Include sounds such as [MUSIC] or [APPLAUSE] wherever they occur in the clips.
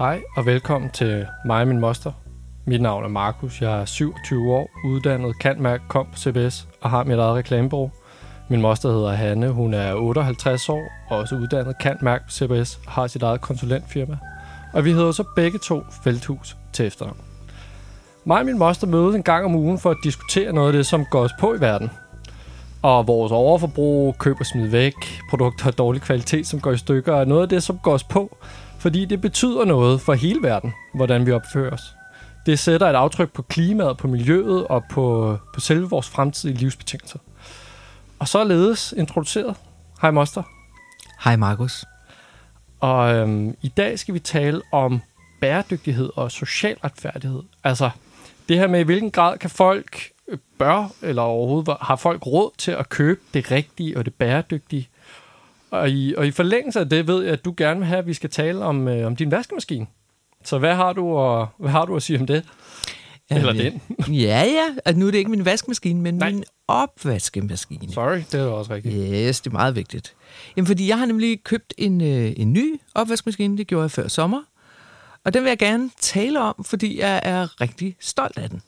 Hej og velkommen til mig og min moster. Mit navn er Markus, jeg er 27 år, uddannet kantmærk, kom på CBS og har mit eget reklamebureau. Min moster hedder Hanne, hun er 58 år, og også uddannet kantmærk på CBS og har sit eget konsulentfirma. Og vi hedder så begge to Felthus til efternavn. Mig og min moster mødes en gang om ugen for at diskutere noget af det, som går os på i verden. Og vores overforbrug, køb og smid væk, produkter af dårlig kvalitet, som går i stykker, er noget af det, som går os på, fordi det betyder noget for hele verden, hvordan vi opfører os. Det sætter et aftryk på klimaet, på miljøet og på, på selve vores fremtidige livsbetingelser. Og således introduceret. Hej Moster. Hej Markus. Og øhm, i dag skal vi tale om bæredygtighed og social retfærdighed. Altså det her med, i hvilken grad kan folk øh, bør, eller overhovedet har folk råd til at købe det rigtige og det bæredygtige. Og i, og i forlængelse af det ved jeg, at du gerne vil have, at vi skal tale om, øh, om din vaskemaskine. Så hvad har du at, hvad har du at sige om det? Eller den? [LAUGHS] ja, ja. Og nu er det ikke min vaskemaskine, men Nej. min opvaskemaskine. Sorry, det er også rigtigt. Yes, det er meget vigtigt. Jamen, fordi jeg har nemlig købt en, øh, en ny opvaskemaskine. Det gjorde jeg før sommer. Og den vil jeg gerne tale om, fordi jeg er rigtig stolt af den.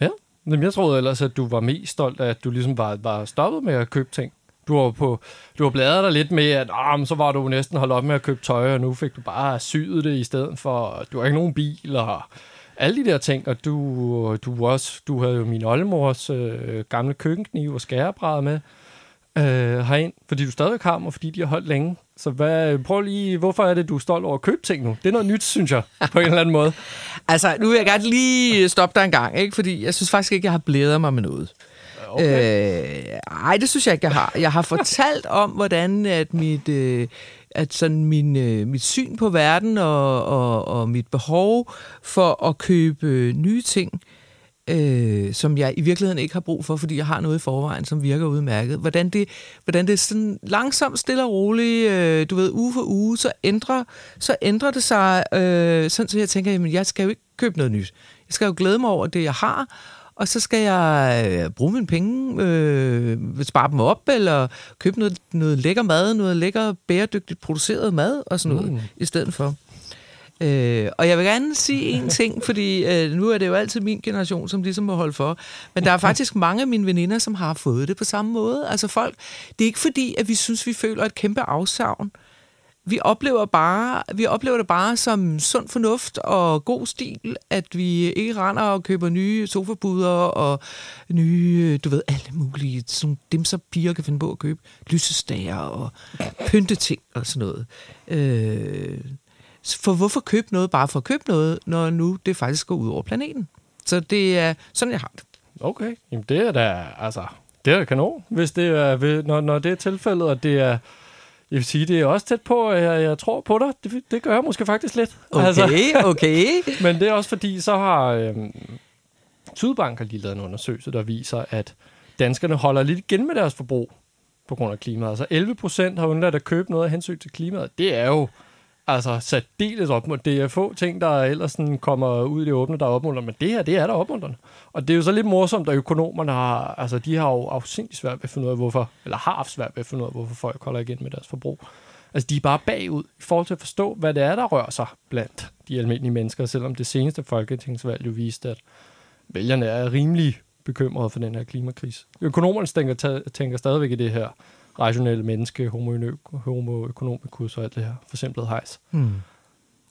Ja, men jeg troede ellers, at du var mest stolt af, at du ligesom var, var stoppet med at købe ting. Du har, på, du har bladret dig lidt med, at ah, så var du næsten holdt op med at købe tøj, og nu fik du bare syet det i stedet for, du har ikke nogen bil, og alle de der ting, og du, du, også, du havde jo min oldemors øh, gamle køkkenkniv og skærebræd med øh, herind, fordi du stadig har dem, og fordi de har holdt længe. Så hvad, prøv lige, hvorfor er det, du er stolt over at købe ting nu? Det er noget nyt, synes jeg, på en eller anden måde. [LAUGHS] altså, nu vil jeg gerne lige stoppe dig en gang, ikke? fordi jeg synes faktisk ikke, jeg har blædet mig med noget. Okay. Øh, ej, det synes jeg ikke, jeg har. Jeg har fortalt om, hvordan at mit, øh, at sådan min, øh, mit syn på verden og, og, og mit behov for at købe øh, nye ting, øh, som jeg i virkeligheden ikke har brug for, fordi jeg har noget i forvejen, som virker udmærket. Hvordan det, hvordan det sådan langsomt, stille og roligt, øh, du ved, uge for uge, så ændrer, så ændrer det sig, øh, sådan så jeg tænker, jamen, jeg skal jo ikke købe noget nyt. Jeg skal jo glæde mig over det, jeg har, og så skal jeg øh, bruge mine penge, øh, spare dem op, eller købe noget, noget lækker mad, noget lækker bæredygtigt produceret mad og sådan noget, mm. i stedet for. Øh, og jeg vil gerne sige [LAUGHS] en ting, fordi øh, nu er det jo altid min generation, som ligesom må holde for. Men der er faktisk mange af mine veninder, som har fået det på samme måde. Altså folk, det er ikke fordi, at vi synes, vi føler et kæmpe afsavn vi oplever, bare, vi oplever det bare som sund fornuft og god stil, at vi ikke render og køber nye sofabuder og nye, du ved, alle mulige, som dem så piger kan finde på at købe, lysestager og pynteting og sådan noget. Øh, for hvorfor købe noget bare for at købe noget, når nu det faktisk går ud over planeten? Så det er sådan, jeg har det. Okay, Jamen, det er da, altså, det er da kanon, hvis det er, når, når det er tilfældet, at det er jeg vil sige, det er også tæt på, at jeg, jeg tror på dig. Det, det gør jeg måske faktisk lidt. Okay, altså. okay. [LAUGHS] Men det er også fordi, så har øhm, Sydbank har lige lavet en undersøgelse, der viser, at danskerne holder lidt igen med deres forbrug på grund af klimaet. Altså 11 procent har undladt at købe noget af hensyn til klimaet. Det er jo altså særdeles opmuntrende. Det er få ting, der ellers sådan kommer ud i det åbne, der er opmuntrende, men det her, det er der opmuntrende. Og det er jo så lidt morsomt, at økonomerne har, altså de har jo afsindig svært ved at finde ud af, hvorfor, eller har haft svært ved at finde ud af, hvorfor folk holder igen med deres forbrug. Altså de er bare bagud i forhold til at forstå, hvad det er, der rører sig blandt de almindelige mennesker, selvom det seneste folketingsvalg jo viste, at vælgerne er rimelig bekymrede for den her klimakrise. Økonomerne tænker, tænker stadigvæk i det her rationelle menneske, homo, homo economicus og alt det her forsimplet hejs. Hmm.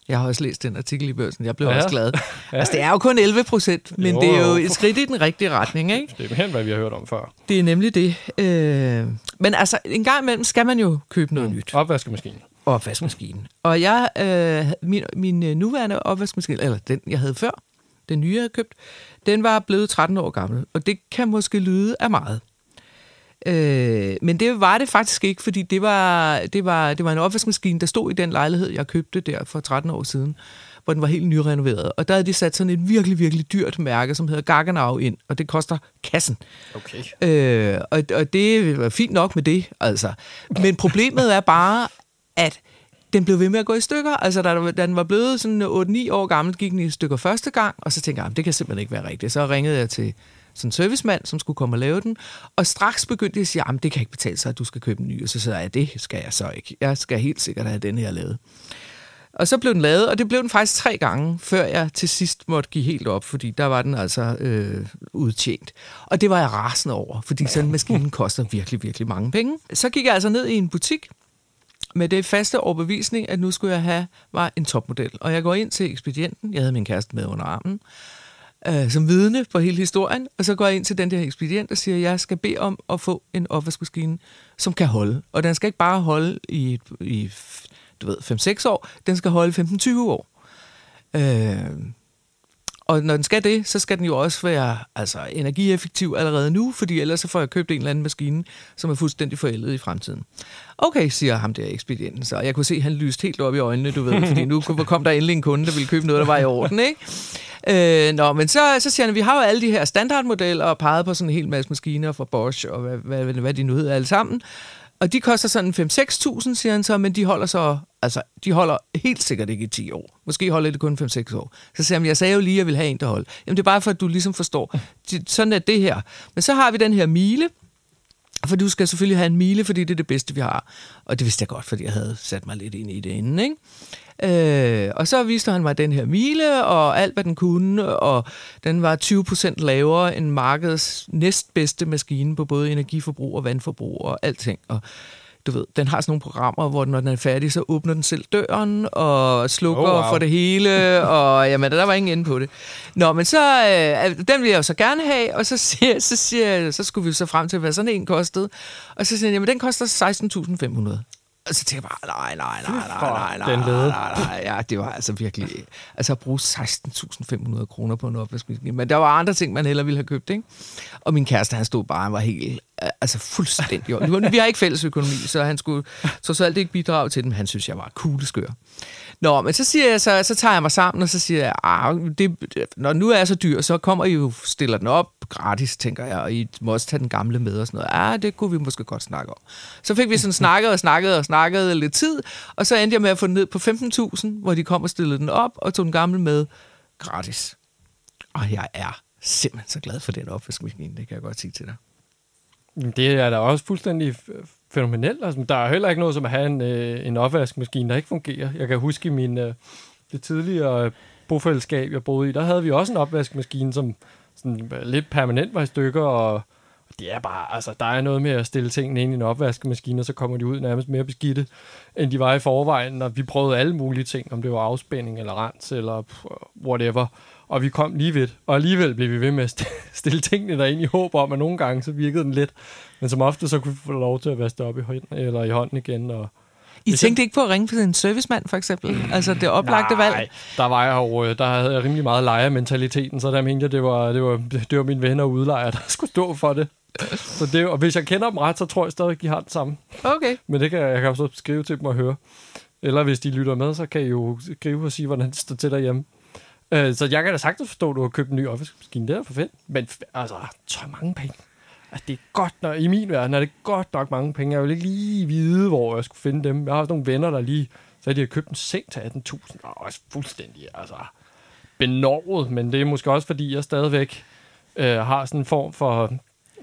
Jeg har også læst den artikel i børsen. Jeg blev ja. også glad. [LAUGHS] ja. Altså, det er jo kun 11 procent, men jo, det er jo et skridt i den rigtige retning, ikke? Det er helt, hvad vi har hørt om før. Det er nemlig det. Øh, men altså, en gang imellem skal man jo købe noget mm. nyt. Opvaskemaskinen. Opvaskemaskinen. Og jeg, øh, min, min øh, nuværende opvaskemaskine, eller den, jeg havde før, den nye, jeg havde købt, den var blevet 13 år gammel. Og det kan måske lyde af meget. Øh, men det var det faktisk ikke, fordi det var, det, var, det var en opvaskemaskine, der stod i den lejlighed, jeg købte der for 13 år siden, hvor den var helt nyrenoveret. Og der havde de sat sådan et virkelig, virkelig dyrt mærke, som hedder Gaggenau ind, og det koster kassen. Okay. Øh, og, og det var fint nok med det, altså. Men problemet er bare, at den blev ved med at gå i stykker. Altså, da, da den var blevet sådan 8-9 år gammel, gik den i stykker første gang, og så tænkte jeg, det kan simpelthen ikke være rigtigt. Så ringede jeg til sådan en servicemand, som skulle komme og lave den. Og straks begyndte jeg at sige, at det kan ikke betale sig, at du skal købe en ny. Og så sagde jeg, det skal jeg så ikke. Jeg skal helt sikkert have den her lavet. Og så blev den lavet, og det blev den faktisk tre gange, før jeg til sidst måtte give helt op, fordi der var den altså øh, udtjent. Og det var jeg rasende over, fordi sådan en maskine [LAUGHS] koster virkelig, virkelig mange penge. Så gik jeg altså ned i en butik, med det faste overbevisning, at nu skulle jeg have var en topmodel. Og jeg går ind til ekspedienten, jeg havde min kæreste med under armen, øh, som vidne på hele historien, og så går jeg ind til den der ekspedient og siger, at jeg skal bede om at få en opvaskemaskine, som kan holde. Og den skal ikke bare holde i, i du ved, 5-6 år, den skal holde 15-20 år. Øh, og når den skal det, så skal den jo også være altså, energieffektiv allerede nu, fordi ellers så får jeg købt en eller anden maskine, som er fuldstændig forældet i fremtiden. Okay, siger ham der ekspedienten så. Jeg kunne se, at han lyste helt op i øjnene, du ved, fordi nu kom der endelig en kunde, der ville købe noget, der var i orden, ikke? Øh, nå, men så, så siger han, at vi har jo alle de her standardmodeller og peget på sådan en hel masse maskiner fra Bosch og hvad, hvad, hvad de nu hedder alle sammen. Og de koster sådan 5-6.000, siger han så, men de holder så, altså, de holder helt sikkert ikke i 10 år. Måske holder det kun 5-6 år. Så siger jeg, jeg sagde jo lige, at jeg vil have en, der holder. Jamen, det er bare for, at du ligesom forstår. Sådan er det her. Men så har vi den her mile, for du skal selvfølgelig have en mile, fordi det er det bedste, vi har. Og det vidste jeg godt, fordi jeg havde sat mig lidt ind i det inden, ikke? Øh, og så viste han mig den her mile, og alt, hvad den kunne, og den var 20% lavere end markedets næstbedste maskine på både energiforbrug og vandforbrug og alting. Og du ved, den har sådan nogle programmer, hvor når den er færdig, så åbner den selv døren og slukker oh, wow. for det hele, [LAUGHS] og jamen, der var ingen inde på det. Nå, men så, øh, den vil jeg jo så gerne have, og så siger, [LAUGHS] så, siger, så skulle vi så frem til, hvad sådan en kostede. Og så siger jeg, jamen den koster 16.500. Og så tænkte jeg bare, nej, nej, nej, nej, nej, nej, nej, nej, nej, ja, det var altså virkelig, altså at bruge 16.500 kroner på en opvaskemaskine. Men der var andre ting, man heller ville have købt, ikke? Og min kæreste, han stod bare, han var helt, altså fuldstændig. Vi har ikke fælles økonomi, så han skulle så så alt ikke bidrage til dem. Han synes, jeg var kugleskør. Nå, men så, siger jeg, så, så tager jeg mig sammen, og så siger jeg, ah, det, når nu er jeg så dyr, så kommer I jo stiller den op gratis, tænker jeg, og I må også tage den gamle med og sådan noget. Ah, det kunne vi måske godt snakke om. Så fik vi sådan snakket og snakket og snakket lidt tid, og så endte jeg med at få den ned på 15.000, hvor de kom og stillede den op og tog den gamle med gratis. Og jeg er simpelthen så glad for den opvaskemaskine, det kan jeg godt sige til dig. Det er da også fuldstændig fænomenelt. Altså, der er heller ikke noget som at have en, øh, en opvaskemaskine, der ikke fungerer. Jeg kan huske i min, øh, det tidligere øh, bofællesskab, jeg boede i, der havde vi også en opvaskemaskine, som sådan, øh, lidt permanent var i stykker, og det er bare, altså, der er noget med at stille tingene ind i en opvaskemaskine, og så kommer de ud nærmest mere beskidte, end de var i forvejen, og vi prøvede alle mulige ting, om det var afspænding eller rens, eller whatever, og vi kom lige ved og alligevel blev vi ved med at [LAUGHS] stille tingene derind i håb om, at nogle gange så virkede den lidt, men som ofte så kunne vi få lov til at vaske op i hånden, eller i hånden igen, og i tænkte ikke på at ringe for en servicemand, for eksempel? Altså det oplagte Nej, valg? Nej, der var jeg jo, der havde jeg rimelig meget lejermentaliteten, så der mente jeg, det var, det var, det var mine venner og udlejere, der [LAUGHS] skulle stå for det. Så det, og hvis jeg kender dem ret, så tror jeg stadig, de har det samme. Okay. Men det kan jeg, jeg kan så skrive til dem og høre. Eller hvis de lytter med, så kan I jo skrive og sige, hvordan det står til derhjemme. Øh, så jeg kan da sagtens forstå, at du har købt en ny opvaskemaskine. Det er for fedt. Men altså, så mange penge. Altså, det er godt nok, i min verden er det godt nok mange penge. Jeg vil ikke lige vide, hvor jeg skulle finde dem. Jeg har også nogle venner, der lige, så de har købt en seng til 18.000. Og også fuldstændig, altså, benovet. Men det er måske også, fordi jeg stadigvæk øh, har sådan en form for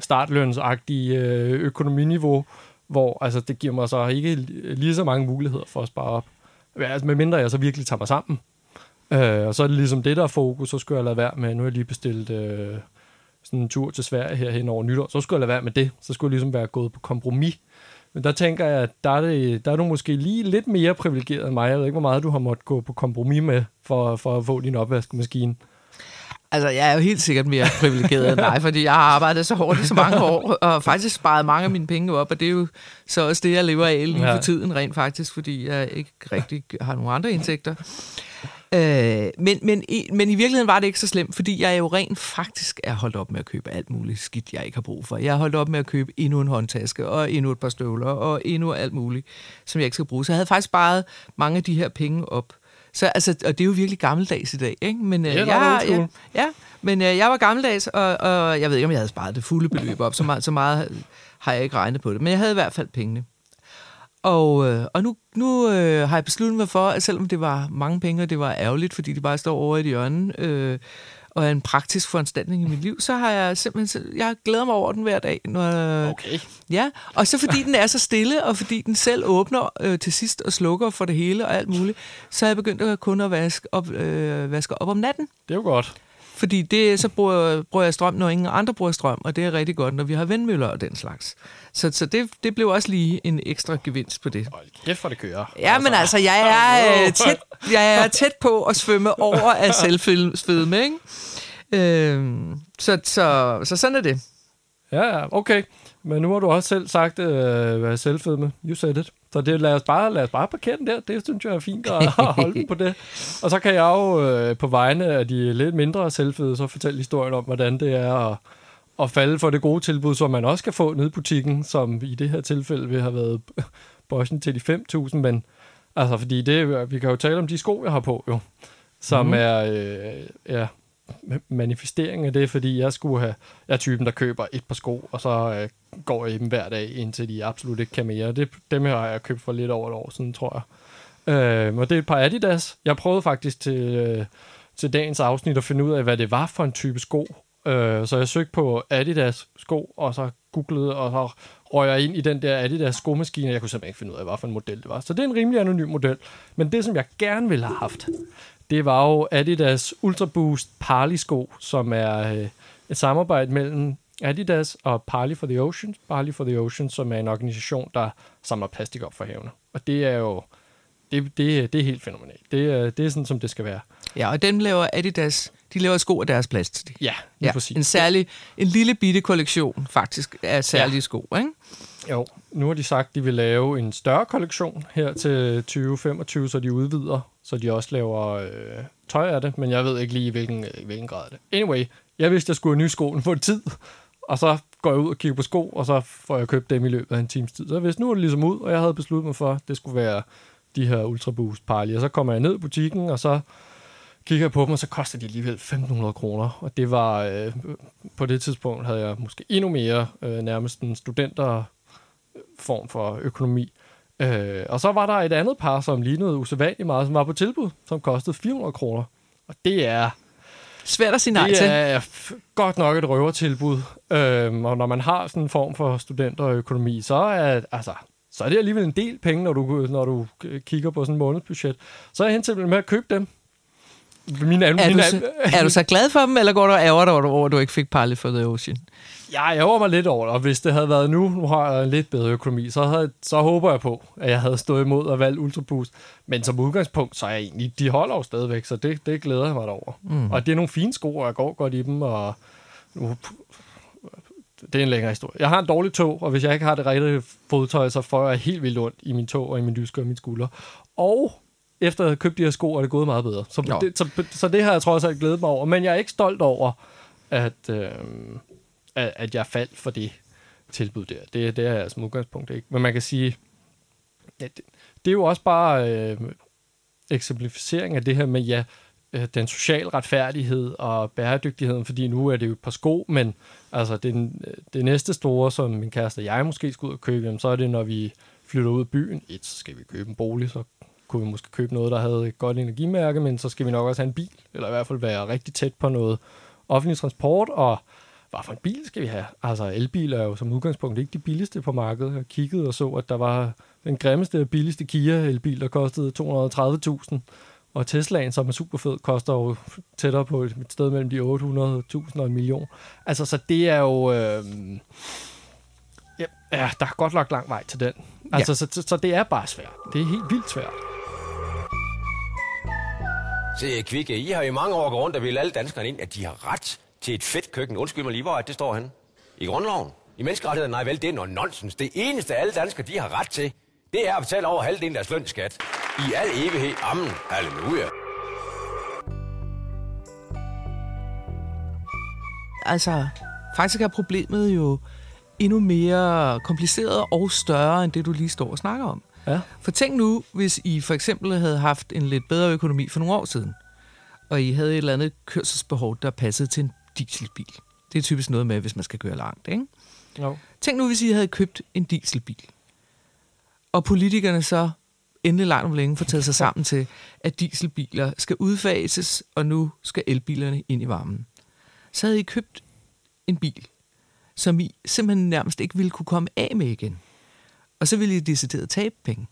startlønsagtig øh, økonominiveau, hvor altså, det giver mig så ikke lige så mange muligheder for at spare op. Altså, medmindre jeg så virkelig tager mig sammen. Øh, og så er det ligesom det, der er fokus. Så skulle jeg lade være med, nu har jeg lige bestilt øh, sådan en tur til Sverige her hen over nytår. Så skulle jeg lade være med det. Så skulle jeg ligesom være gået på kompromis. Men der tænker jeg, at der er, det, der er du måske lige lidt mere privilegeret end mig. Jeg ved ikke, hvor meget du har måttet gå på kompromis med for, for at få din opvaskemaskine. Altså, jeg er jo helt sikkert mere privilegeret end dig, fordi jeg har arbejdet så hårdt i så mange år, og faktisk sparet mange af mine penge op, og det er jo så også det, jeg lever af lige ja. for tiden rent faktisk, fordi jeg ikke rigtig har nogen andre indtægter. Øh, men, men, i, men i virkeligheden var det ikke så slemt, fordi jeg jo rent faktisk er holdt op med at købe alt muligt skidt, jeg ikke har brug for. Jeg har holdt op med at købe endnu en håndtaske, og endnu et par støvler, og endnu alt muligt, som jeg ikke skal bruge. Så jeg havde faktisk sparet mange af de her penge op. Så, altså, og det er jo virkelig gammeldags i dag, ikke? Men, øh, jeg, ja, ja, men øh, jeg var gammeldags, og, og jeg ved ikke, om jeg havde sparet det fulde beløb op. Så meget, så meget har jeg ikke regnet på det. Men jeg havde i hvert fald pengene. Og, øh, og nu, nu øh, har jeg besluttet mig for, at selvom det var mange penge, og det var ærgerligt, fordi de bare står over i et hjørne, øh, og er en praktisk foranstaltning i mit liv, så har jeg simpelthen, jeg glæder mig over den hver dag. Når, Okay. Ja, og så fordi den er så stille, og fordi den selv åbner øh, til sidst og slukker for det hele og alt muligt, så er jeg begyndt at kun at vaske op, øh, vaske op om natten. Det er jo godt. Fordi det, så bruger, bruger jeg strøm, når ingen andre bruger strøm, og det er rigtig godt, når vi har vindmøller og den slags. Så, så det, det blev også lige en ekstra gevinst på det. Hold kæft, for det kører. Ja, men altså, jeg er, øh, tæt, jeg er tæt på at svømme over af selvfedme, ikke? Øhm, så, så, så sådan er det. Ja, ja, okay. Men nu har du også selv sagt, øh, hvad er selvfedme. You said it. Så det, lad, os bare, lad os bare parkere den der. Det synes jeg er fint at holde den på det. Og så kan jeg jo øh, på vegne af de lidt mindre selvfede, så fortælle historien om, hvordan det er at, at falde for det gode tilbud, som man også kan få nede i butikken, som i det her tilfælde vil have været Boschen til de 5.000, men altså fordi det, vi kan jo tale om de sko, jeg har på jo, som mm. er, øh, ja, manifestering af det, fordi jeg skulle have, jeg er typen, der køber et par sko, og så øh, går jeg i dem hver dag, indtil de absolut ikke kan mere. Det, dem her har jeg købt for lidt over et år siden, tror jeg. Øh, og det er et par Adidas. Jeg prøvede faktisk til, øh, til dagens afsnit at finde ud af, hvad det var for en type sko. Øh, så jeg søgte på Adidas sko, og så googlede, og så røg jeg ind i den der Adidas skomaskine, jeg kunne simpelthen ikke finde ud af, hvad for en model det var. Så det er en rimelig anonym model. Men det, som jeg gerne ville have haft, det var jo Adidas Ultra Boost Parley sko, som er øh, et samarbejde mellem Adidas og Parley for the Ocean. Parley for the Ocean, som er en organisation, der samler plastik op for havene. Og det er jo det, det, det er helt fænomenalt. Det, det er sådan, som det skal være. Ja, og den laver Adidas, de laver sko af deres plastik. Ja, lige Ja, præcis. en særlig, en lille bitte kollektion faktisk af særlige ja. sko, ikke? Jo, nu har de sagt, at de vil lave en større kollektion her til 2025, så de udvider, så de også laver øh, tøj af det, men jeg ved ikke lige, i hvilken, øh, i hvilken grad det. Anyway, jeg vidste, at jeg skulle have nye sko [LAUGHS] på en tid, og så går jeg ud og kigger på sko, og så får jeg købt dem i løbet af en times tid. Så hvis nu er det ligesom ud, og jeg havde besluttet mig for, at det skulle være de her Ultra Boost Parley. Og så kommer jeg ned i butikken, og så kigger jeg på dem, og så koster de alligevel 1.500 kroner. Og det var, øh, på det tidspunkt havde jeg måske endnu mere øh, nærmest en studenter form for økonomi. Øh, og så var der et andet par, som lignede usædvanligt meget, som var på tilbud, som kostede 400 kroner. Og det er, Svært at sige nej det til. er f- godt nok et røvertilbud. Øh, og når man har sådan en form for studenterøkonomi, så er, altså, så er det alligevel en del penge, når du, når du kigger på sådan en månedsbudget. Så er jeg hen med at købe dem. Min, Er du, så, er du så glad for dem, eller går du og ærger dig over, over, at du ikke fik Parley for the Ocean? Jeg ærger mig lidt over det, og hvis det havde været nu, nu har jeg en lidt bedre økonomi, så, havde, så håber jeg på, at jeg havde stået imod og valgt Ultra Boost. Men som udgangspunkt, så er jeg egentlig, de holder jo stadigvæk, så det, det glæder jeg mig over. Mm. Og det er nogle fine sko, og jeg går godt i dem, og nu, det er en længere historie. Jeg har en dårlig tog, og hvis jeg ikke har det rigtige fodtøj, så får jeg helt vildt ondt i min tog og i min dyske og min skulder. Og efter at have købt de her sko, er det gået meget bedre. Så, det, så, så det har jeg trods alt glædet mig over. Men jeg er ikke stolt over, at, øh, at, at jeg faldt for det tilbud der. Det, det er jeg som udgangspunkt ikke. Men man kan sige, ja, det, det er jo også bare øh, eksemplificering af det her med, ja, øh, den sociale retfærdighed og bæredygtigheden, fordi nu er det jo et par sko, men altså det, øh, det næste store, som min kæreste og jeg måske skal ud og købe, jamen, så er det, når vi flytter ud af byen. Et, så skal vi købe en bolig, så kunne vi måske købe noget, der havde et godt energimærke, men så skal vi nok også have en bil, eller i hvert fald være rigtig tæt på noget offentlig transport, og hvad for en bil skal vi have? Altså, elbiler er jo som udgangspunkt ikke de billigste på markedet. Jeg kiggede og så, at der var den grimmeste og billigste Kia-elbil, der kostede 230.000. Og Teslaen, som er super fed, koster jo tættere på et sted mellem de 800.000 og en million. Altså, så det er jo... Øh, ja, ja, der er godt lagt lang vej til den. Altså, ja. så, så, så det er bare svært. Det er helt vildt svært. Se, Kvikke, I har i mange år gået rundt og vil alle danskerne ind, at de har ret til et fedt køkken. Undskyld mig lige, hvor er det står han? I grundloven? I menneskerettigheden? Nej, vel, det er noget nonsens. Det eneste, alle danskere, de har ret til, det er at betale over halvdelen af deres løn i skat. I al evighed. Amen. Halleluja. Altså, faktisk er problemet jo endnu mere kompliceret og større, end det du lige står og snakker om. Ja. For tænk nu, hvis I for eksempel havde haft en lidt bedre økonomi for nogle år siden, og I havde et eller andet kørselsbehov, der passede til en dieselbil. Det er typisk noget med, hvis man skal køre langt, ikke? Jo. Tænk nu, hvis I havde købt en dieselbil, og politikerne så endelig langt om længe få taget sig sammen til, at dieselbiler skal udfases, og nu skal elbilerne ind i varmen. Så havde I købt en bil, som I simpelthen nærmest ikke ville kunne komme af med igen. Og så ville I decideret tabe penge.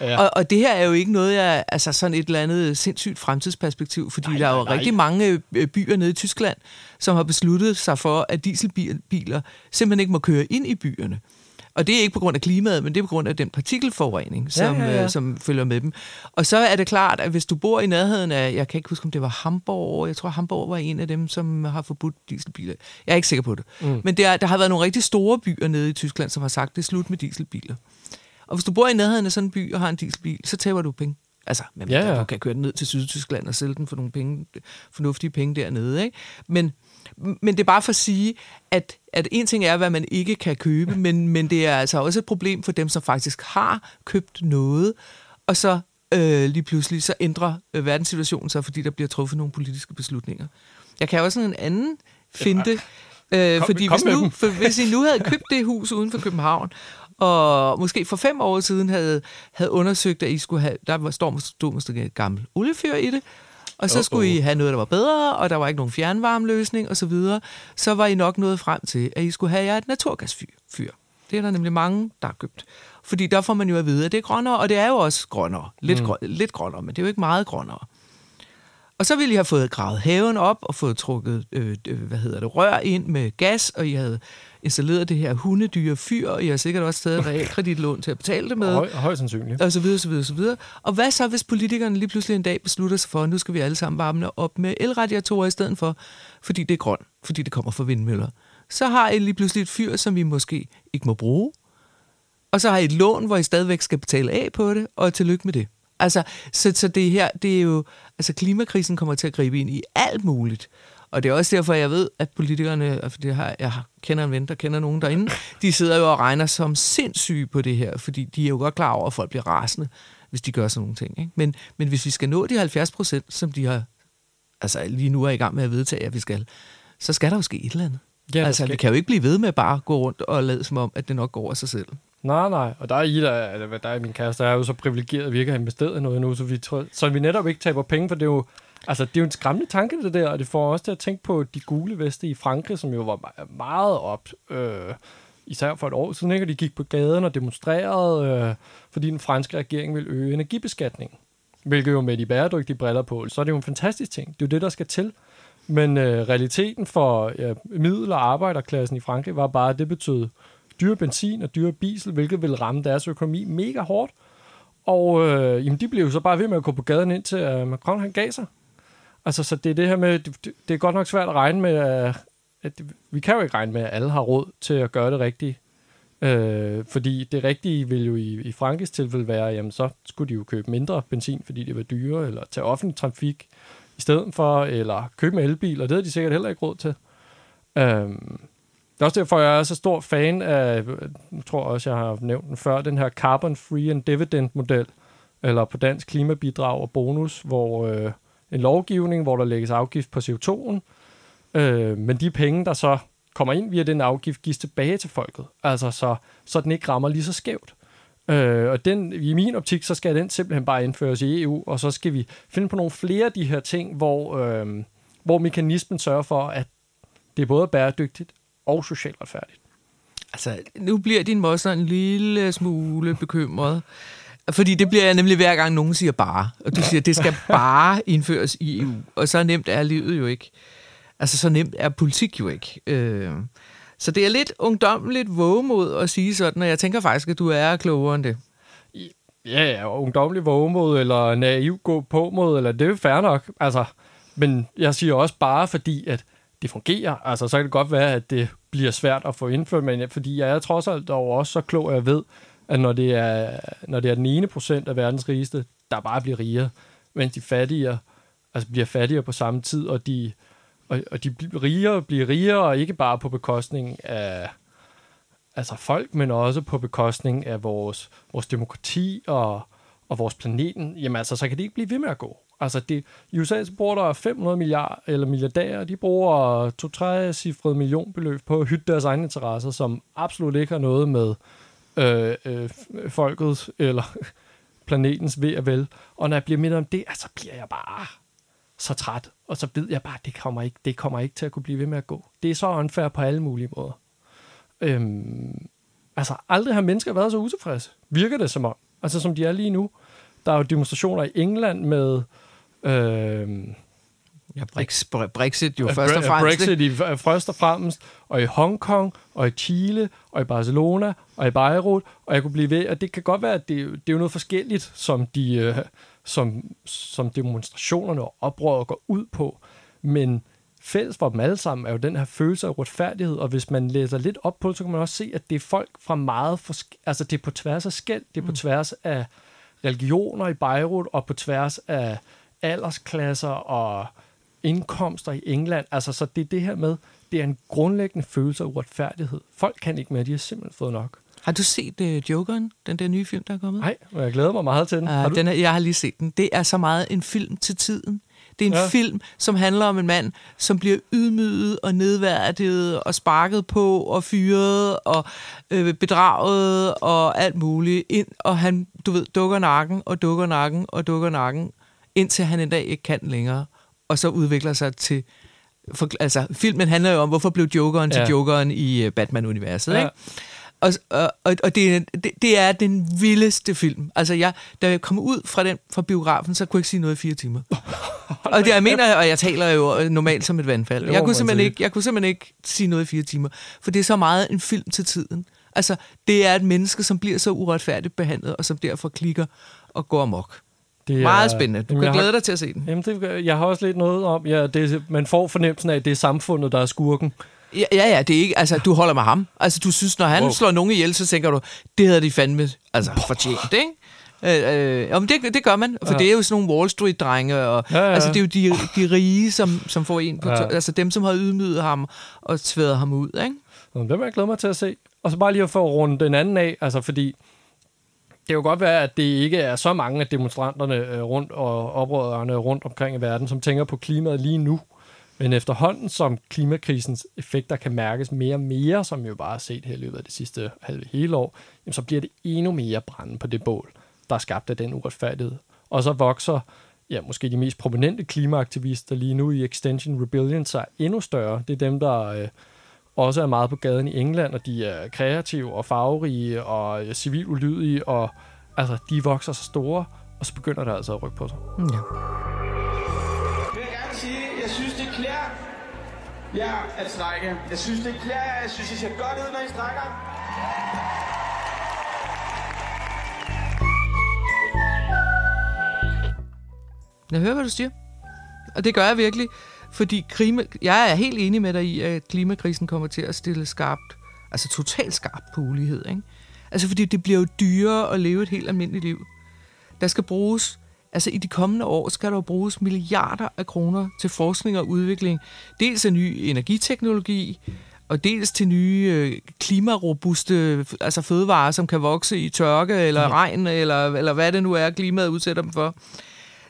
Ja. Og, og det her er jo ikke noget af altså sådan et eller andet sindssygt fremtidsperspektiv, fordi Nej, nej, der er jo nej, nej. rigtig mange øh, byer nede i Tyskland, som har besluttet sig for, at dieselbiler simpelthen ikke må køre ind i byerne. Og det er ikke på grund af klimaet, men det er på grund af den partikelforurening, som, ja, ja. Øh, som følger med dem. Og så er det klart, at hvis du bor i nærheden af, jeg kan ikke huske, om det var Hamburg, jeg tror Hamburg var en af dem, som har forbudt dieselbiler. Jeg er ikke sikker på det. Mm. Men der, der har været nogle rigtig store byer nede i Tyskland, som har sagt, det er slut med dieselbiler. Og hvis du bor i nærheden af sådan en by og har en dieselbil, så taber du penge. Altså, men Ja, ja, du kan køre den ned til Sydtyskland og sælge den for nogle penge, fornuftige penge dernede. Ikke? Men, men det er bare for at sige, at, at en ting er, hvad man ikke kan købe, men, men det er altså også et problem for dem, som faktisk har købt noget, og så øh, lige pludselig så ændrer øh, verdenssituationen sig, fordi der bliver truffet nogle politiske beslutninger. Jeg kan også en anden finte, øh, Kom- fordi kom hvis, nu, for hvis I nu havde købt det hus uden for København, og måske for fem år siden havde, havde undersøgt, at I skulle have, der var, står, stod måske et gammelt oliefyr i det, og så Uh-oh. skulle I have noget, der var bedre, og der var ikke nogen fjernvarmeløsning osv., så, videre, så var I nok nået frem til, at I skulle have jer et naturgasfyr. Fyr. Det er der nemlig mange, der har købt. Fordi der får man jo at vide, at det er grønnere, og det er jo også grønnere. Lidt, mm. grøn, lidt grønnere, men det er jo ikke meget grønnere. Og så ville I have fået gravet haven op og fået trukket øh, hvad hedder det, rør ind med gas, og I havde installeret det her hundedyre fyr, og I har sikkert også taget realkreditlån til at betale det med. Høj, højst sandsynligt. Og så videre, så videre, så videre. Og hvad så, hvis politikerne lige pludselig en dag beslutter sig for, at nu skal vi alle sammen varme op med elradiatorer i stedet for, fordi det er grønt, fordi det kommer fra vindmøller. Så har I lige pludselig et fyr, som vi måske ikke må bruge, og så har I et lån, hvor I stadigvæk skal betale af på det, og tillykke med det. Altså, så, så det her, det er jo, altså klimakrisen kommer til at gribe ind i alt muligt. Og det er også derfor, jeg ved, at politikerne, for det har, jeg kender en ven, der kender nogen derinde, de sidder jo og regner som sindssyge på det her, fordi de er jo godt klar over, at folk bliver rasende, hvis de gør sådan nogle ting. Ikke? Men, men hvis vi skal nå de 70 procent, som de har, altså lige nu er i gang med at vedtage, at vi skal, så skal der jo ske et eller andet. Ja, altså, vi kan jo ikke blive ved med bare at gå rundt og lade som om, at det nok går af sig selv. Nej, nej. Og der er I, der, eller hvad, der er min kæreste, der er jo så privilegeret, at vi ikke har investeret i noget endnu, så vi, tror, så vi netop ikke taber penge, for det er jo, altså, det er jo en skræmmende tanke, det der, og det får også til at tænke på de gule veste i Frankrig, som jo var meget op, øh, især for et år siden, ikke? og de gik på gaden og demonstrerede, øh, fordi den franske regering vil øge energibeskatningen. Hvilket jo med de bæredygtige briller på, så er det jo en fantastisk ting. Det er jo det, der skal til. Men øh, realiteten for ja, middel- og arbejderklassen i Frankrig var bare, at det betød dyre benzin og dyre diesel, hvilket vil ramme deres økonomi mega hårdt. Og øh, jamen, de blev jo så bare ved med at gå på gaden ind til øh, Macron han gav sig. Altså, så det er det her med, det, det- er godt nok svært at regne med, øh, at vi kan jo ikke regne med, at alle har råd til at gøre det rigtige. Øh, fordi det rigtige vil jo i, i Frankrigs tilfælde være, jamen så skulle de jo købe mindre benzin, fordi det var dyrere, eller tage offentlig trafik i stedet for, eller købe en elbil, og det havde de sikkert heller ikke råd til. Øhm, det er også derfor, jeg er så stor fan af, jeg tror også, jeg har nævnt den før, den her Carbon Free and Dividend model, eller på dansk klimabidrag og bonus, hvor øh, en lovgivning, hvor der lægges afgift på CO2'en, øh, men de penge, der så kommer ind via den afgift, gives tilbage til folket. Altså, så, så den ikke rammer lige så skævt. Øh, og den, i min optik, så skal den simpelthen bare indføres i EU, og så skal vi finde på nogle flere af de her ting, hvor, øh, hvor mekanismen sørger for, at det både er både bæredygtigt og socialt retfærdigt. Altså, nu bliver din mosser en lille smule bekymret. Fordi det bliver jeg nemlig hver gang nogen siger bare. Og du siger, det skal bare indføres i EU. Og så nemt er livet jo ikke. Altså, så nemt er politik jo ikke. Øh, så det er lidt ungdommeligt vågemod at sige sådan, og jeg tænker faktisk, at du er klogere end det. Ja, ja, og ungdomlig vågemod, eller naiv gå på mod, eller det er jo fair nok. Altså, men jeg siger også bare, fordi at det fungerer. Altså, så kan det godt være, at det bliver svært at få indført, men fordi jeg er trods alt dog også så klog, at jeg ved, at når det er, når det er den ene procent af verdens rigeste, der bare bliver rigere, mens de fattigere altså bliver fattigere på samme tid, og de, og, og de bliver rigere bliver rigere, og ikke bare på bekostning af altså folk, men også på bekostning af vores, vores demokrati og, og vores planeten, jamen altså, så kan det ikke blive ved med at gå. Altså, det, i USA så bruger der 500 milliarder, eller milliardærer, de bruger to-tre cifrede millionbeløb på at hytte deres egne interesser, som absolut ikke har noget med øh, øh, folkets eller [LAUGHS] planetens ved og vel. Og når jeg bliver mindet om det, så bliver jeg bare så træt. Og så ved jeg bare, at det kommer ikke, det kommer ikke til at kunne blive ved med at gå. Det er så unfair på alle mulige måder. Øhm, altså, aldrig har mennesker været så utilfredse. Virker det som om. Altså, som de er lige nu. Der er jo demonstrationer i England med... Øhm, Ja, Brexit jo først og fremmest. Brexit i, først og fremmest, og i Hongkong, og i Chile, og i Barcelona, og i Beirut, og jeg kunne blive ved, og det kan godt være, at det, det er jo noget forskelligt, som, de, øh, som, som demonstrationerne og oprøret går ud på, men fælles for dem alle sammen er jo den her følelse af retfærdighed, og hvis man læser lidt op på det, så kan man også se, at det er folk fra meget altså det er på tværs af skæld, det er på mm. tværs af religioner i Beirut, og på tværs af aldersklasser og indkomster i England. Altså, så det er det her med, det er en grundlæggende følelse af uretfærdighed. Folk kan ikke mere, de har simpelthen fået nok. Har du set uh, Jokeren, den der nye film, der er kommet? Nej, men jeg glæder mig meget til den. Uh, har du? den er, jeg har lige set den. Det er så meget en film til tiden. Det er en ja. film, som handler om en mand, som bliver ydmyget og nedværdiget og sparket på og fyret og øh, bedraget og alt muligt ind. Og han, du ved, dukker nakken og dukker nakken og dukker nakken, indtil han en dag ikke kan længere og så udvikler sig til... For, altså, filmen handler jo om, hvorfor blev Jokeren ja. til Jokeren i uh, Batman-universet, ja. ikke? Og, og, og det, det, det er den vildeste film. Altså, jeg, da jeg kom ud fra den fra biografen, så kunne jeg ikke sige noget i fire timer. [LAUGHS] og det, jeg mener, og jeg taler jo normalt som et vandfald. Jeg, kunne simpelthen ikke, jeg kunne simpelthen ikke sige noget i fire timer, for det er så meget en film til tiden. Altså, det er et menneske, som bliver så uretfærdigt behandlet, og som derfor klikker og går amok. Det er, Meget spændende. Du kan glæde har, dig til at se den. Jamen, det, jeg har også lidt noget om, ja, det, man får fornemmelsen af, at det er samfundet, der er skurken. Ja, ja, ja, det er ikke, altså, du holder med ham. Altså, du synes, når han wow. slår nogen ihjel, så tænker du, det havde de fandme altså, fortjent, ikke? Øh, øh, det, det gør man, for ja. det er jo sådan nogle Wall Street-drenge, og ja, ja. altså, det er jo de, de rige, som, som får en på ja. altså dem, som har ydmyget ham og tværet ham ud, ikke? Jamen, det vil jeg glæde mig til at se. Og så bare lige at få rundt den anden af, altså fordi det kan jo godt være, at det ikke er så mange af demonstranterne øh, rundt og oprørerne rundt omkring i verden, som tænker på klimaet lige nu. Men efterhånden, som klimakrisens effekter kan mærkes mere og mere, som vi jo bare har set her i løbet af det sidste halve hele år, jamen, så bliver det endnu mere brænde på det bål, der er skabt af den uretfærdighed. Og så vokser ja, måske de mest prominente klimaaktivister lige nu i Extension Rebellion sig endnu større. Det er dem, der øh, også er meget på gaden i England, og de er kreative og farverige og civil ulydige, og altså, de vokser så store, og så begynder det altså at rykke på sig. Ja. Jeg vil gerne sige, jeg synes, det klæder jer at strække. Jeg synes, det klæder jer. Jeg synes, I ser godt ud, når I strækker. Jeg hører, hvad du siger. Og det gør jeg virkelig. Fordi klima, jeg er helt enig med dig i, at klimakrisen kommer til at stille skarpt, altså totalt skarpt på ulighed. Ikke? Altså fordi det bliver jo dyrere at leve et helt almindeligt liv. Der skal bruges, altså i de kommende år skal der bruges milliarder af kroner til forskning og udvikling. Dels af ny energiteknologi, og dels til nye øh, klimarobuste altså fødevarer, som kan vokse i tørke eller regn, eller, eller hvad det nu er, klimaet udsætter dem for.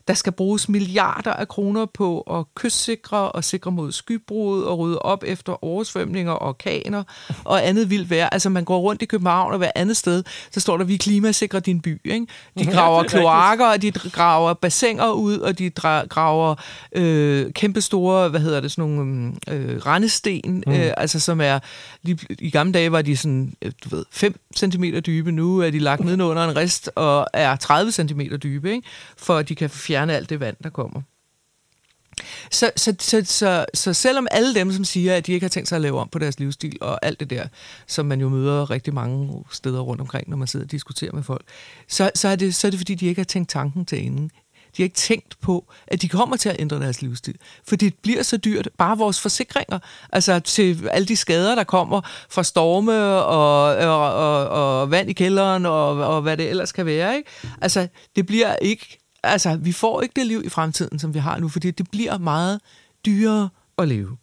Der skal bruges milliarder af kroner på at kystsikre og sikre mod skybrud og rydde op efter oversvømninger og orkaner og andet vildt vejr. Altså man går rundt i København og hver andet sted, så står der, vi klimasikrer din by. Ikke? De graver kloakker, og de graver bassiner ud, og de graver øh, kæmpestore, hvad hedder det, sådan nogle øh, rendesten, mm. øh, altså som er, lige, i gamle dage var de sådan, øh, du ved, 5 cm dybe, nu er de lagt nedenunder en rist og er 30 cm dybe, ikke? for at de kan fjerne alt det vand, der kommer. Så, så, så, så, så selvom alle dem, som siger, at de ikke har tænkt sig at lave om på deres livsstil og alt det der, som man jo møder rigtig mange steder rundt omkring, når man sidder og diskuterer med folk, så, så, er, det, så er det fordi, de ikke har tænkt tanken til enden. De har ikke tænkt på, at de kommer til at ændre deres livsstil. For det bliver så dyrt. Bare vores forsikringer, altså til alle de skader, der kommer fra storme og, og, og, og vand i kælderen og, og hvad det ellers kan være. Ikke? Altså, det bliver ikke altså, vi får ikke det liv i fremtiden, som vi har nu, fordi det bliver meget dyrere at leve.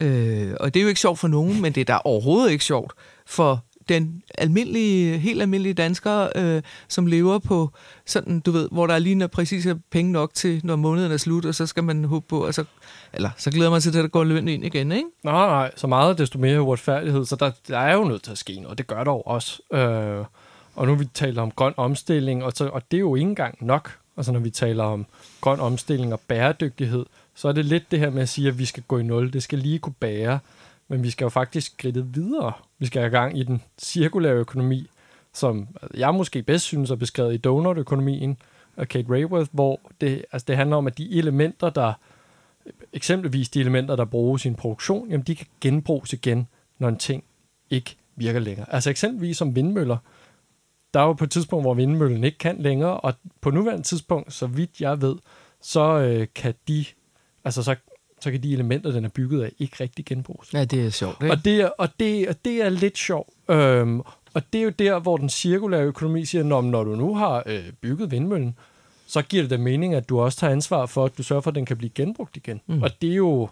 Øh, og det er jo ikke sjovt for nogen, men det er da overhovedet ikke sjovt for den almindelige, helt almindelige dansker, øh, som lever på sådan, du ved, hvor der lige er præcis penge nok til, når måneden er slut, og så skal man håbe på, og så, eller så glæder man sig til, at der går løn ind igen, ikke? Nej, nej, så meget desto mere uretfærdighed, så der, der er jo nødt til at ske noget, det gør der jo også. Øh, Og nu vi taler om grøn omstilling, og, så, og det er jo ikke engang nok. Altså når vi taler om grøn omstilling og bæredygtighed, så er det lidt det her med at sige, at vi skal gå i nul. Det skal lige kunne bære, men vi skal jo faktisk skridtet videre. Vi skal have gang i den cirkulære økonomi, som jeg måske bedst synes er beskrevet i donutøkonomien af Kate Rayworth, hvor det, altså det handler om, at de elementer, der eksempelvis de elementer, der bruges i en produktion, jamen de kan genbruges igen, når en ting ikke virker længere. Altså eksempelvis som vindmøller. Der er jo på et tidspunkt, hvor vindmøllen ikke kan længere, og på nuværende tidspunkt, så vidt jeg ved, så øh, kan de, altså så, så kan de elementer, den er bygget af, ikke rigtig genbruges. Ja, det er sjovt. Ikke? Og det er, og det, og det er lidt sjovt. Øhm, og det er jo der, hvor den cirkulære økonomi siger, når, når du nu har øh, bygget vindmøllen, så giver det da mening, at du også tager ansvar for, at du sørger for, at den kan blive genbrugt igen. Mm. Og det er jo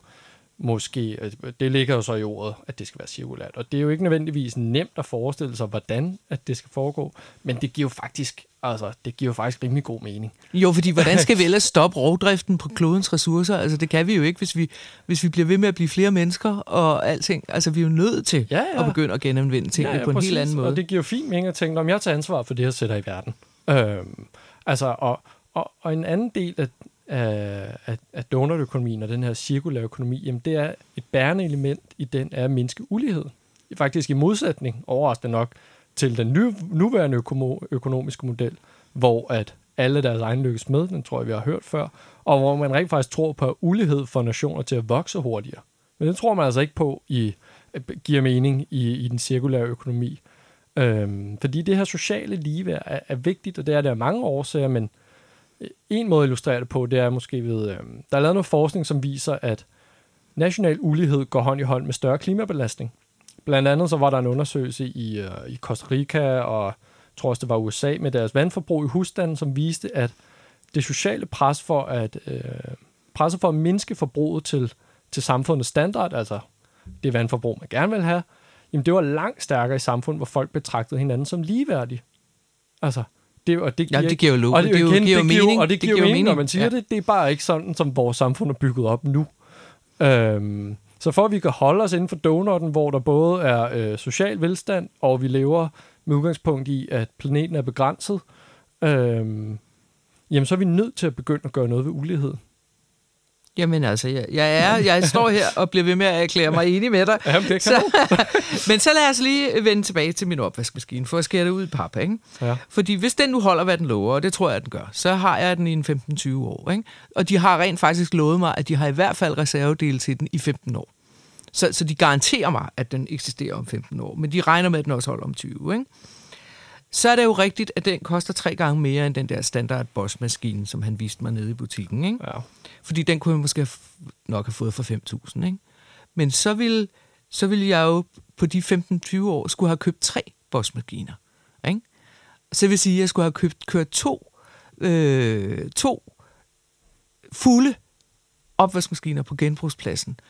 måske, det ligger jo så i ordet, at det skal være cirkulært. Og det er jo ikke nødvendigvis nemt at forestille sig, hvordan at det skal foregå, men det giver jo faktisk, altså, det giver jo faktisk rimelig god mening. Jo, fordi hvordan skal [LAUGHS] vi ellers stoppe rovdriften på klodens ressourcer? Altså, det kan vi jo ikke, hvis vi, hvis vi bliver ved med at blive flere mennesker og alting. Altså, vi er jo nødt til ja, ja. at begynde at genanvende tingene ja, ja, på en præcis. helt anden måde. Og det giver jo fint mening at tænke, om jeg tager ansvar for det, jeg sætter i verden. Øhm, altså, og, og, og en anden del af, af, af, af donorøkonomien og den her cirkulære økonomi, jamen det er et bærende element i den er at mindske ulighed. Faktisk i modsætning, overraskende nok, til den nu, nuværende økomo, økonomiske model, hvor at alle deres egen lykkes med, den tror jeg, vi har hørt før, og hvor man rent faktisk tror på ulighed for nationer til at vokse hurtigere. Men det tror man altså ikke på i giver mening i, i den cirkulære økonomi. Øhm, fordi det her sociale ligeværd er, er vigtigt, og det er der mange årsager, men en måde at illustrere det på, det er måske ved, øh, der er lavet noget forskning, som viser, at national ulighed går hånd i hånd med større klimabelastning. Blandt andet så var der en undersøgelse i, øh, i Costa Rica og jeg tror også det var USA med deres vandforbrug i husstanden, som viste, at det sociale pres for at, øh, presset for at mindske forbruget til, til samfundets standard, altså det vandforbrug, man gerne vil have, jamen det var langt stærkere i samfund, hvor folk betragtede hinanden som ligeværdige. Altså, det, og det giver, ja, det giver jo, og det, det igen, giver det giver, mening. Og det giver, det giver mening, når man siger ja. det. Det er bare ikke sådan, som vores samfund er bygget op nu. Øhm, så for at vi kan holde os inden for donutten, hvor der både er øh, social velstand, og vi lever med udgangspunkt i, at planeten er begrænset, øhm, jamen så er vi nødt til at begynde at gøre noget ved ulighed. Jamen altså, jeg, jeg, er, jeg står her og bliver ved med at erklære mig enig med dig. Jamen, det kan så, [LAUGHS] Men så lad os lige vende tilbage til min opvaskemaskine, for at skære det ud i pap. Ikke? Ja. Fordi hvis den nu holder, hvad den lover, og det tror jeg, den gør, så har jeg den i en 15-20 år. Ikke? Og de har rent faktisk lovet mig, at de har i hvert fald reservedele til den i 15 år. Så, så de garanterer mig, at den eksisterer om 15 år. Men de regner med, at den også holder om 20. Ikke? Så er det jo rigtigt, at den koster tre gange mere end den der standard Bosch-maskine, som han viste mig nede i butikken. Ikke? Ja. Fordi den kunne jeg måske nok have fået for 5.000. Ikke? Men så ville, så ville jeg jo på de 15-20 år skulle have købt tre Bosch-maskiner. Ikke? Så vil sige, at jeg skulle have købt, kørt to, øh, to fulde opvaskemaskiner på genbrugspladsen.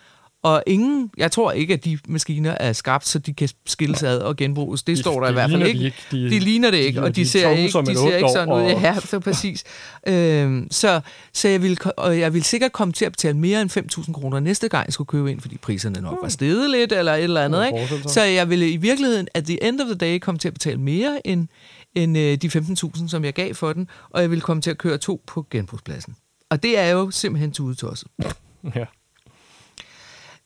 Og ingen, jeg tror ikke, at de maskiner er skabt, så de kan skilles ad og genbruges. Det de, står der de i hvert fald ikke. De, ikke. De, de ligner det ikke, de, og de, de ser ikke, de ser ikke sådan ud. Og... Ja, så præcis. øhm, så så jeg, vil, og jeg vil sikkert komme til at betale mere end 5.000 kroner næste gang, jeg skulle købe ind, fordi priserne nok var steget lidt, eller et eller andet. Ikke? Så jeg ville i virkeligheden, at the end of the day, komme til at betale mere end, end øh, de 15.000, som jeg gav for den, og jeg ville komme til at køre to på genbrugspladsen. Og det er jo simpelthen tudetosset. Ja.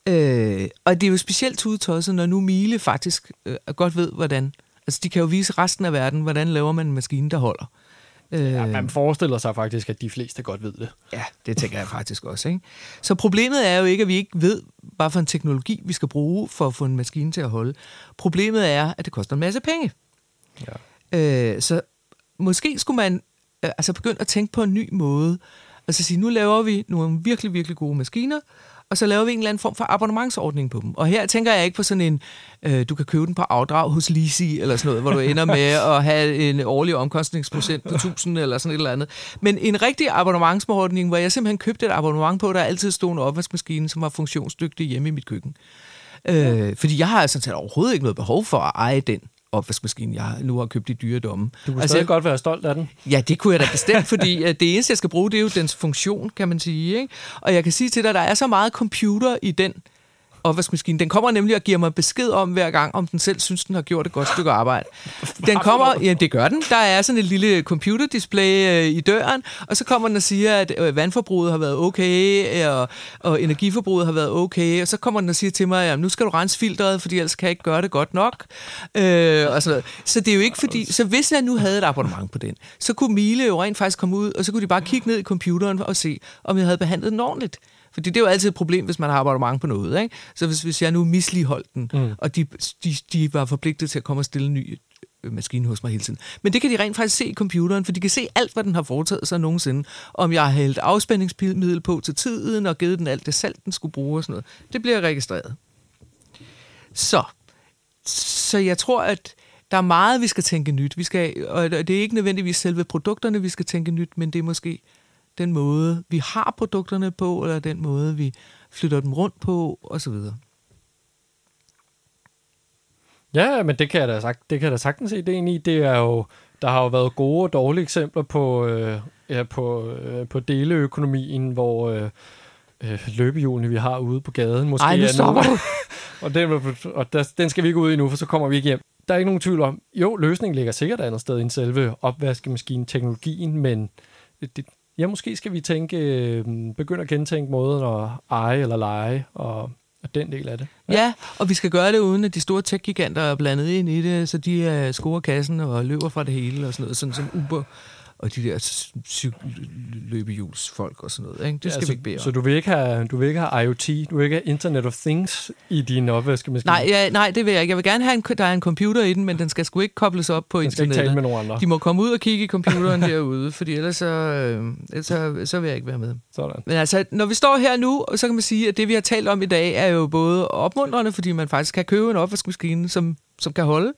Øh, og det er jo specielt tudetosset, når nu Miele faktisk øh, godt ved, hvordan... Altså, de kan jo vise resten af verden, hvordan laver man en maskine, der holder. Øh, ja, man forestiller sig faktisk, at de fleste godt ved det. Ja, det tænker jeg faktisk også. Ikke? Så problemet er jo ikke, at vi ikke ved, hvad for en teknologi, vi skal bruge for at få en maskine til at holde. Problemet er, at det koster en masse penge. Ja. Øh, så måske skulle man øh, altså begynde at tænke på en ny måde. Altså sige, nu laver vi nogle virkelig, virkelig gode maskiner, og så laver vi en eller anden form for abonnementsordning på dem. Og her tænker jeg ikke på sådan en, øh, du kan købe den på afdrag hos Lisi, eller sådan noget, hvor du ender med [LAUGHS] at have en årlig omkostningsprocent på 1000 eller sådan et eller andet. Men en rigtig abonnementsordning, hvor jeg simpelthen købte et abonnement på, der altid stod en opvaskemaskine, som var funktionsdygtig hjemme i mit køkken. Øh, fordi jeg har altså overhovedet ikke noget behov for at eje den opvaskemaskine, jeg nu har købt i dyredomme. Du kunne altså, stadig godt være stolt af den. Ja, det kunne jeg da [LAUGHS] bestemt, fordi øh, det eneste, jeg skal bruge, det er jo dens funktion, kan man sige. Ikke? Og jeg kan sige til dig, at der er så meget computer i den opvaskemaskinen. Den kommer nemlig og giver mig besked om hver gang, om den selv synes, den har gjort et godt stykke arbejde. Den kommer, ja, det gør den. Der er sådan et lille computerdisplay øh, i døren, og så kommer den og siger, at øh, vandforbruget har været okay, øh, og, og energiforbruget har været okay, og så kommer den og siger til mig, at nu skal du rense filteret, fordi ellers kan jeg ikke gøre det godt nok. Øh, og sådan noget. Så det er jo ikke fordi, så hvis jeg nu havde et abonnement på den, så kunne Mile jo rent faktisk komme ud, og så kunne de bare kigge ned i computeren og se, om jeg havde behandlet den ordentligt. Fordi det er jo altid et problem, hvis man har abonnement på noget. Ikke? Så hvis, hvis jeg nu misligeholdt den, mm. og de, de, de var forpligtet til at komme og stille en ny øh, maskine hos mig hele tiden. Men det kan de rent faktisk se i computeren, for de kan se alt, hvad den har foretaget sig nogensinde. Om jeg har hældt afspændingsmiddel på til tiden, og givet den alt det salt, den skulle bruge og sådan noget. Det bliver registreret. Så, så jeg tror, at der er meget, vi skal tænke nyt. Vi skal, og det er ikke nødvendigvis selve produkterne, vi skal tænke nyt, men det er måske den måde, vi har produkterne på, eller den måde, vi flytter dem rundt på, osv. Ja, men det kan jeg da, sagt, det kan jeg da sagtens se det ind i. Det er jo, der har jo været gode og dårlige eksempler på, øh, ja, på, øh, på deleøkonomien, hvor øh, øh, løbehjulene, vi har ude på gaden, måske Ej, nu stopper du. [LAUGHS] og den, og der, den skal vi ikke ud i nu, for så kommer vi ikke hjem. Der er ikke nogen tvivl om, jo, løsningen ligger sikkert andet sted end selve opvaskemaskinen-teknologien, men det, ja, måske skal vi tænke, øh, begynde at gentænke måden at eje eller lege, og, og den del af det. Ja. ja, og vi skal gøre det uden, at de store tech-giganter er blandet ind i det, så de uh, scorer kassen og løber fra det hele og sådan noget, sådan som Uber og de der løbehjulsfolk og sådan noget. Ikke? Det skal ja, vi ikke bede om. Så du vil ikke, have, du vil ikke have IoT, du vil ikke have Internet of Things i din opvaskemaskine? Nej, ja, nej, det vil jeg ikke. Jeg vil gerne have, en, der er en computer i den, men den skal sgu ikke kobles op på den internettet. skal ikke tale med nogen andre. De må komme ud og kigge i computeren derude, fordi ellers så, øh, ellers så, så vil jeg ikke være med. Sådan. Men altså, når vi står her nu, så kan man sige, at det vi har talt om i dag er jo både opmuntrende, fordi man faktisk kan købe en opvaskemaskine, som, som kan holde,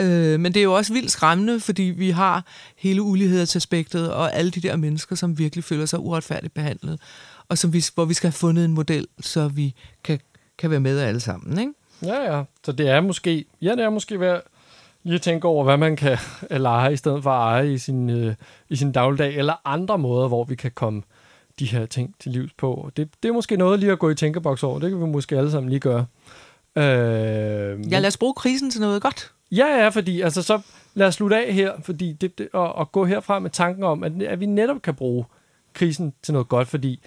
Øh, men det er jo også vildt skræmmende, fordi vi har hele ulighedsaspektet og alle de der mennesker, som virkelig føler sig uretfærdigt behandlet, og som vi, hvor vi skal have fundet en model, så vi kan, kan være med alle sammen. Ikke? Ja, ja. Så det er måske, ja, det er måske værd lige at tænke over, hvad man kan [LAUGHS] lege, i stedet for at eje i sin, øh, i sin dagligdag, eller andre måder, hvor vi kan komme de her ting til livs på. Det, det er måske noget lige at gå i tænkeboks over. Det kan vi måske alle sammen lige gøre. Øh, ja, lad os bruge krisen til noget godt. Ja, ja, fordi altså så lad os slutte af her, fordi det, det, og, og gå herfra med tanken om, at, at vi netop kan bruge krisen til noget godt, fordi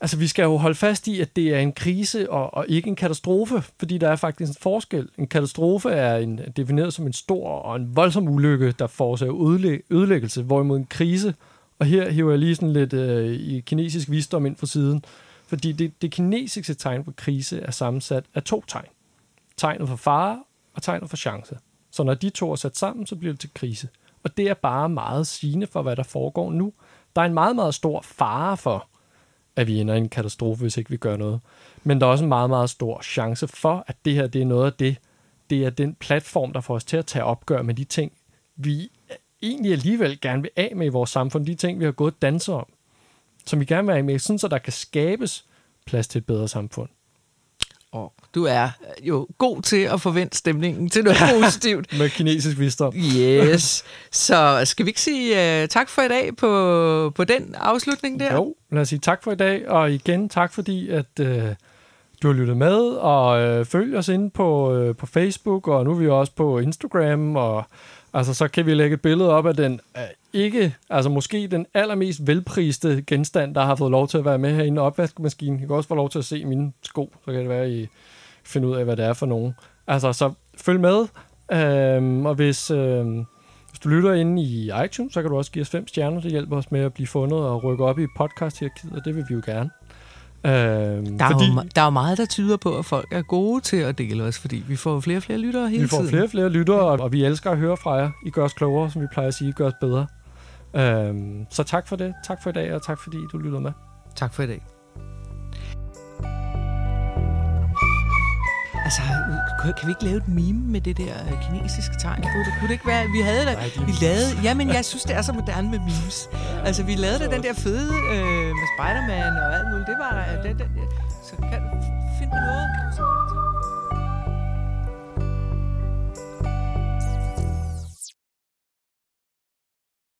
altså, vi skal jo holde fast i, at det er en krise og, og ikke en katastrofe, fordi der er faktisk en forskel. En katastrofe er en, defineret som en stor og en voldsom ulykke, der forårsager ødelæg, ødelæggelse, hvorimod en krise, og her hiver jeg lige sådan lidt øh, i kinesisk visdom ind fra siden, fordi det, det kinesiske tegn på krise er sammensat af to tegn. Tegnet for fare og tegnet for chance. Så når de to er sat sammen, så bliver det til krise. Og det er bare meget sigende for, hvad der foregår nu. Der er en meget, meget stor fare for, at vi ender i en katastrofe, hvis ikke vi gør noget. Men der er også en meget, meget stor chance for, at det her det er noget af det, det er den platform, der får os til at tage opgør med de ting, vi egentlig alligevel gerne vil af med i vores samfund, de ting, vi har gået danse om, som vi gerne vil af med, sådan så der kan skabes plads til et bedre samfund. Og du er jo god til at forvente stemningen til noget [LAUGHS] positivt. Med kinesisk visdom. Yes. [LAUGHS] Så skal vi ikke sige uh, tak for i dag på, på den afslutning der? Jo, lad os sige tak for i dag, og igen tak fordi, at uh, du har lyttet med, og øh, følg os ind på, øh, på Facebook, og nu er vi også på Instagram, og Altså, så kan vi lægge et billede op af den øh, ikke, altså måske den allermest velpriste genstand, der har fået lov til at være med herinde, opvaskemaskinen. Jeg kan også få lov til at se mine sko, så kan det være, at I finder ud af, hvad det er for nogen. Altså, så følg med, øh, og hvis, Øh, hvis du lytter inde i iTunes, så kan du også give os fem stjerner. Det hjælper os med at blive fundet og rykke op i podcast-hierarkiet, og det vil vi jo gerne. Øhm, der, er fordi, jo, der er jo meget, der tyder på, at folk er gode til at dele os, fordi vi får flere og flere lyttere hele tiden. Vi får tiden. flere og flere lyttere, og, og vi elsker at høre fra jer. I gør os klogere, som vi plejer at sige. I gør os bedre. Øhm, så tak for det. Tak for i dag, og tak fordi du lyttede med. Tak for i dag. Altså, kan vi ikke lave et meme med det der øh, kinesiske tegn på det? Kunne det ikke være, vi havde det, vi lavede, jamen jeg synes, det er så moderne med memes. Altså, vi lavede det, den der fede øh, med Spider-Man og alt muligt, det var der, det, det, så kan du finde noget